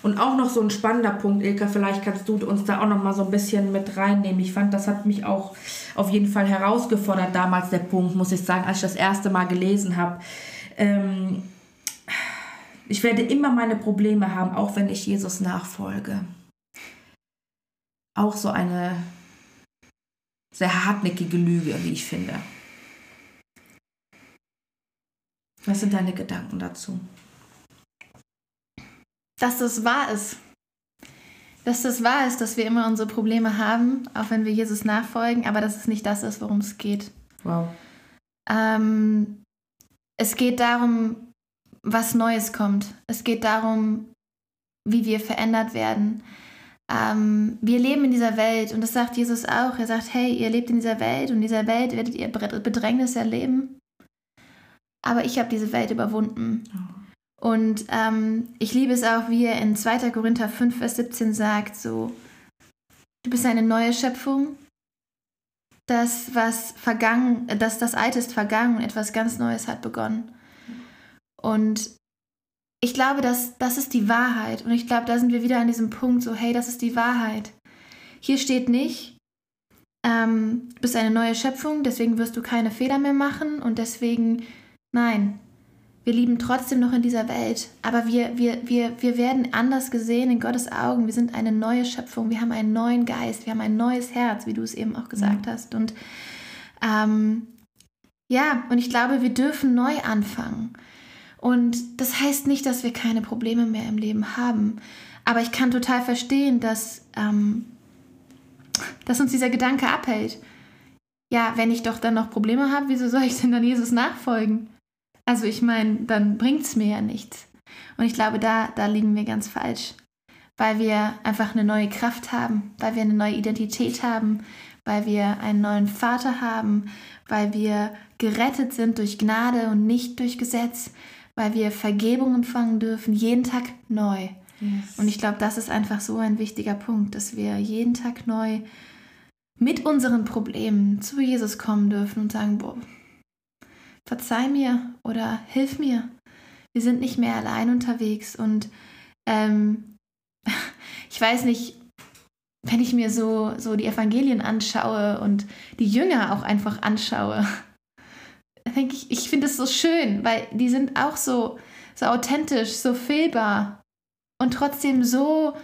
Und auch noch so ein spannender Punkt, Ilka, vielleicht kannst du uns da auch noch mal so ein bisschen mit reinnehmen. Ich fand, das hat mich auch auf jeden Fall herausgefordert damals, der Punkt, muss ich sagen, als ich das erste Mal gelesen habe. Ähm, ich werde immer meine Probleme haben, auch wenn ich Jesus nachfolge. Auch so eine sehr hartnäckige Lüge, wie ich finde. Was sind deine Gedanken dazu? Dass das wahr ist. Dass das wahr ist, dass wir immer unsere Probleme haben, auch wenn wir Jesus nachfolgen, aber dass es nicht das ist, worum es geht. Wow. Ähm, es geht darum, was Neues kommt. Es geht darum, wie wir verändert werden. Ähm, wir leben in dieser Welt und das sagt Jesus auch. Er sagt, hey, ihr lebt in dieser Welt und in dieser Welt werdet ihr Bedrängnis erleben. Aber ich habe diese Welt überwunden. Oh. Und ähm, ich liebe es auch, wie er in 2. Korinther 5, Vers 17 sagt, so, du bist eine neue Schöpfung. Das, was vergangen, das, das Alte ist vergangen und etwas ganz Neues hat begonnen. Und ich glaube, dass das ist die Wahrheit. Und ich glaube, da sind wir wieder an diesem Punkt, so, hey, das ist die Wahrheit. Hier steht nicht, ähm, du bist eine neue Schöpfung, deswegen wirst du keine Fehler mehr machen und deswegen, nein, wir lieben trotzdem noch in dieser Welt, aber wir, wir, wir, wir werden anders gesehen in Gottes Augen. Wir sind eine neue Schöpfung, wir haben einen neuen Geist, wir haben ein neues Herz, wie du es eben auch gesagt ja. hast. Und ähm, ja, und ich glaube, wir dürfen neu anfangen. Und das heißt nicht, dass wir keine Probleme mehr im Leben haben. Aber ich kann total verstehen, dass, ähm, dass uns dieser Gedanke abhält. Ja, wenn ich doch dann noch Probleme habe, wieso soll ich denn dann Jesus nachfolgen? Also ich meine, dann bringt es mir ja nichts. Und ich glaube, da, da liegen wir ganz falsch. Weil wir einfach eine neue Kraft haben, weil wir eine neue Identität haben, weil wir einen neuen Vater haben, weil wir gerettet sind durch Gnade und nicht durch Gesetz, weil wir Vergebung empfangen dürfen, jeden Tag neu. Yes. Und ich glaube, das ist einfach so ein wichtiger Punkt, dass wir jeden Tag neu mit unseren Problemen zu Jesus kommen dürfen und sagen, boah, verzeih mir oder hilf mir. Wir sind nicht mehr allein unterwegs. Und ähm, ich weiß nicht, wenn ich mir so, so die Evangelien anschaue und die Jünger auch einfach anschaue, denke ich, ich finde es so schön, weil die sind auch so, so authentisch, so fehlbar und trotzdem so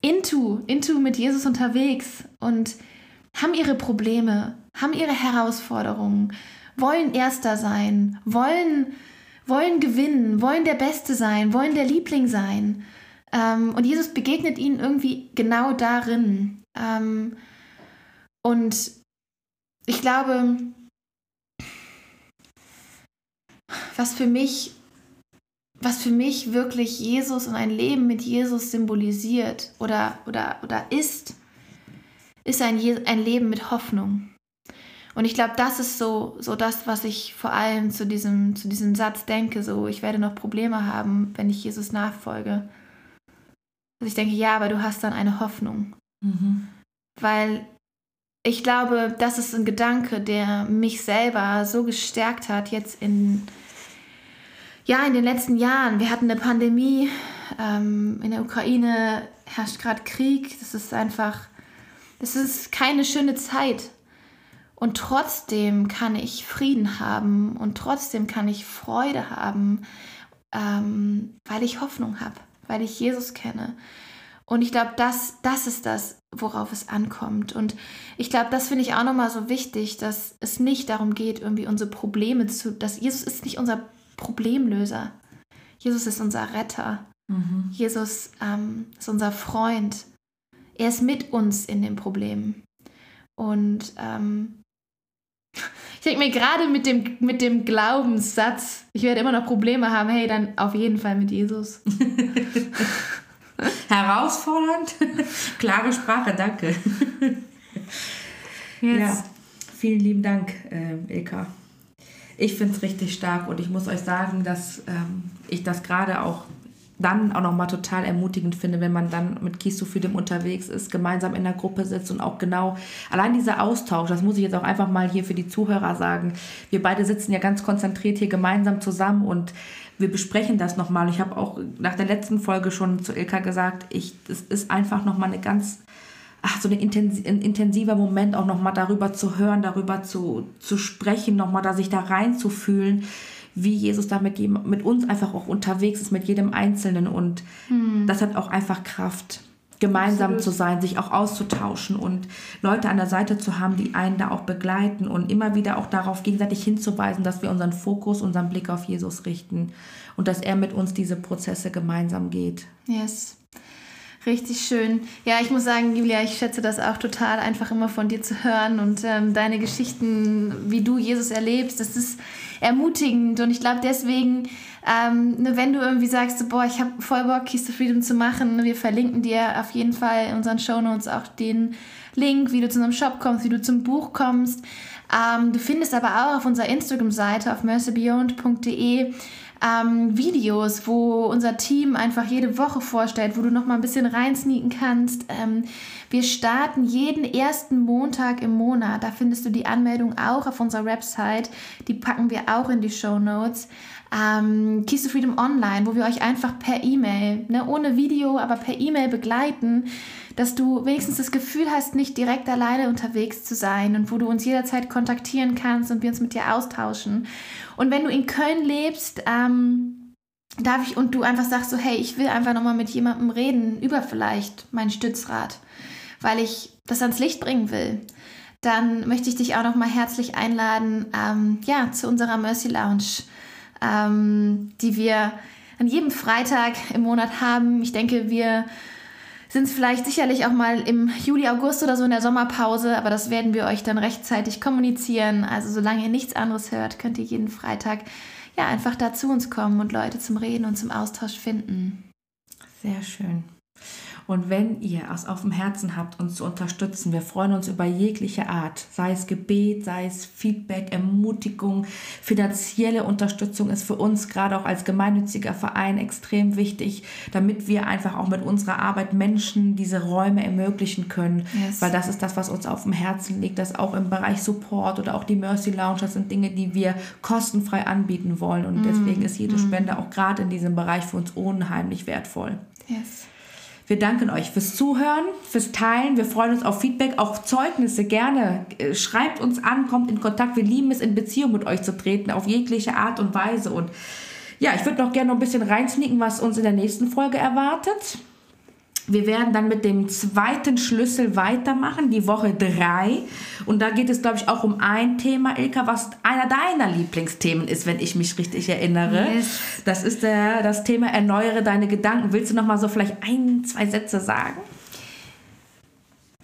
into, into mit Jesus unterwegs und haben ihre Probleme, haben ihre Herausforderungen, wollen Erster sein, wollen, wollen gewinnen, wollen der Beste sein, wollen der Liebling sein. Ähm, und Jesus begegnet ihnen irgendwie genau darin. Ähm, und ich glaube, was für mich, was für mich wirklich Jesus und ein Leben mit Jesus symbolisiert oder, oder, oder ist, ist ein, ein Leben mit Hoffnung. Und ich glaube, das ist so, so das, was ich vor allem zu diesem, zu diesem Satz denke, so ich werde noch Probleme haben, wenn ich Jesus nachfolge. Dass ich denke, ja, aber du hast dann eine Hoffnung. Mhm. Weil ich glaube, das ist ein Gedanke, der mich selber so gestärkt hat, jetzt in, ja, in den letzten Jahren. Wir hatten eine Pandemie, ähm, in der Ukraine herrscht gerade Krieg. Das ist einfach, das ist keine schöne Zeit. Und trotzdem kann ich Frieden haben und trotzdem kann ich Freude haben, ähm, weil ich Hoffnung habe, weil ich Jesus kenne. Und ich glaube, das, das ist das, worauf es ankommt. Und ich glaube, das finde ich auch nochmal so wichtig, dass es nicht darum geht, irgendwie unsere Probleme zu, dass Jesus ist nicht unser Problemlöser. Jesus ist unser Retter. Mhm. Jesus ähm, ist unser Freund. Er ist mit uns in den Problemen. Und ähm, ich denke mir gerade mit dem, mit dem Glaubenssatz, ich werde immer noch Probleme haben, hey, dann auf jeden Fall mit Jesus. Herausfordernd, klare Sprache, danke. Yes. Ja, vielen lieben Dank, äh, Ilka ich finde es richtig stark und ich muss euch sagen, dass ähm, ich das gerade auch dann auch nochmal total ermutigend finde, wenn man dann mit dem unterwegs ist, gemeinsam in der Gruppe sitzt und auch genau, allein dieser Austausch, das muss ich jetzt auch einfach mal hier für die Zuhörer sagen. Wir beide sitzen ja ganz konzentriert hier gemeinsam zusammen und wir besprechen das nochmal. Ich habe auch nach der letzten Folge schon zu Ilka gesagt, ich, es ist einfach nochmal eine ganz ach, so ein intensiver Moment auch nochmal darüber zu hören, darüber zu, zu sprechen, nochmal da sich da reinzufühlen, wie Jesus da mit, mit uns einfach auch unterwegs ist, mit jedem Einzelnen. Und hm. das hat auch einfach Kraft. gemeinsam Absolut. zu sein, sich auch auszutauschen und Leute an der Seite zu haben, die einen da auch begleiten und immer wieder auch darauf gegenseitig hinzuweisen, dass wir unseren Fokus, unseren Blick auf Jesus richten und dass er mit uns diese Prozesse gemeinsam geht. Yes. Richtig schön. Ja, ich muss sagen, Julia, ich schätze das auch total, einfach immer von dir zu hören und ähm, deine Geschichten, wie du Jesus erlebst, das ist ermutigend und ich glaube deswegen, ähm, ne, wenn du irgendwie sagst, boah, ich habe voll Bock, Keys to Freedom zu machen, wir verlinken dir auf jeden Fall in unseren Show Notes auch den Link, wie du zu unserem Shop kommst, wie du zum Buch kommst. Ähm, du findest aber auch auf unserer Instagram-Seite auf mercybeyond.de ähm, Videos, wo unser Team einfach jede Woche vorstellt, wo du noch mal ein bisschen reinsneaken kannst. Ähm, wir starten jeden ersten Montag im Monat. Da findest du die Anmeldung auch auf unserer Website. Die packen wir auch in die Show Notes. Ähm, Keys to Freedom Online, wo wir euch einfach per E-Mail, ne, ohne Video, aber per E-Mail begleiten dass du wenigstens das Gefühl hast, nicht direkt alleine unterwegs zu sein und wo du uns jederzeit kontaktieren kannst und wir uns mit dir austauschen. Und wenn du in Köln lebst, ähm, darf ich und du einfach sagst so, hey, ich will einfach nochmal mit jemandem reden über vielleicht mein Stützrad, weil ich das ans Licht bringen will, dann möchte ich dich auch nochmal herzlich einladen, ähm, ja, zu unserer Mercy Lounge, ähm, die wir an jedem Freitag im Monat haben. Ich denke, wir sind es vielleicht sicherlich auch mal im Juli, August oder so in der Sommerpause, aber das werden wir euch dann rechtzeitig kommunizieren. Also solange ihr nichts anderes hört, könnt ihr jeden Freitag ja einfach da zu uns kommen und Leute zum Reden und zum Austausch finden. Sehr schön. Und wenn ihr es auf dem Herzen habt, uns zu unterstützen, wir freuen uns über jegliche Art, sei es Gebet, sei es Feedback, Ermutigung, finanzielle Unterstützung ist für uns gerade auch als gemeinnütziger Verein extrem wichtig, damit wir einfach auch mit unserer Arbeit Menschen diese Räume ermöglichen können, yes. weil das ist das, was uns auf dem Herzen liegt, dass auch im Bereich Support oder auch die Mercy Lounge, das sind Dinge, die wir kostenfrei anbieten wollen und mm. deswegen ist jede mm. Spende auch gerade in diesem Bereich für uns unheimlich wertvoll. Yes. Wir danken euch fürs Zuhören, fürs Teilen. Wir freuen uns auf Feedback, auch Zeugnisse gerne. Äh, schreibt uns an, kommt in Kontakt. Wir lieben es, in Beziehung mit euch zu treten, auf jegliche Art und Weise. Und ja, ich würde noch gerne noch ein bisschen reinsneaken, was uns in der nächsten Folge erwartet. Wir werden dann mit dem zweiten Schlüssel weitermachen, die Woche 3. Und da geht es, glaube ich, auch um ein Thema, Ilka, was einer deiner Lieblingsthemen ist, wenn ich mich richtig erinnere. Yes. Das ist der, das Thema Erneuere deine Gedanken. Willst du noch mal so vielleicht ein, zwei Sätze sagen?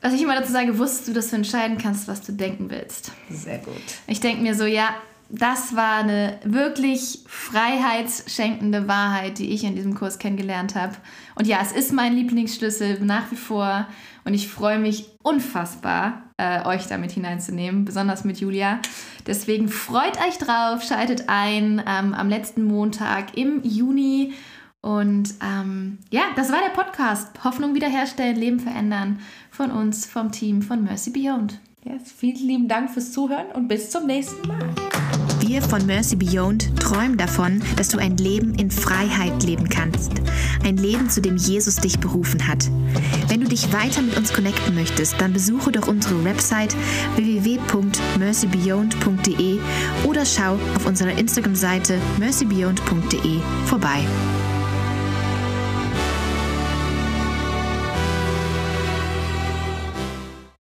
Was ich immer dazu sage, wusstest du, dass du entscheiden kannst, was du denken willst. Sehr gut. Ich denke mir so, ja, das war eine wirklich freiheitsschenkende Wahrheit, die ich in diesem Kurs kennengelernt habe. Und ja, es ist mein Lieblingsschlüssel nach wie vor. Und ich freue mich unfassbar, äh, euch damit hineinzunehmen, besonders mit Julia. Deswegen freut euch drauf, schaltet ein ähm, am letzten Montag im Juni. Und ähm, ja, das war der Podcast. Hoffnung wiederherstellen, Leben verändern von uns, vom Team von Mercy Beyond. Yes, vielen lieben Dank fürs Zuhören und bis zum nächsten Mal. Wir von Mercy Beyond träumen davon, dass du ein Leben in Freiheit leben kannst. Ein Leben, zu dem Jesus dich berufen hat. Wenn du dich weiter mit uns connecten möchtest, dann besuche doch unsere Website www.mercybeyond.de oder schau auf unserer Instagram-Seite mercybeyond.de vorbei.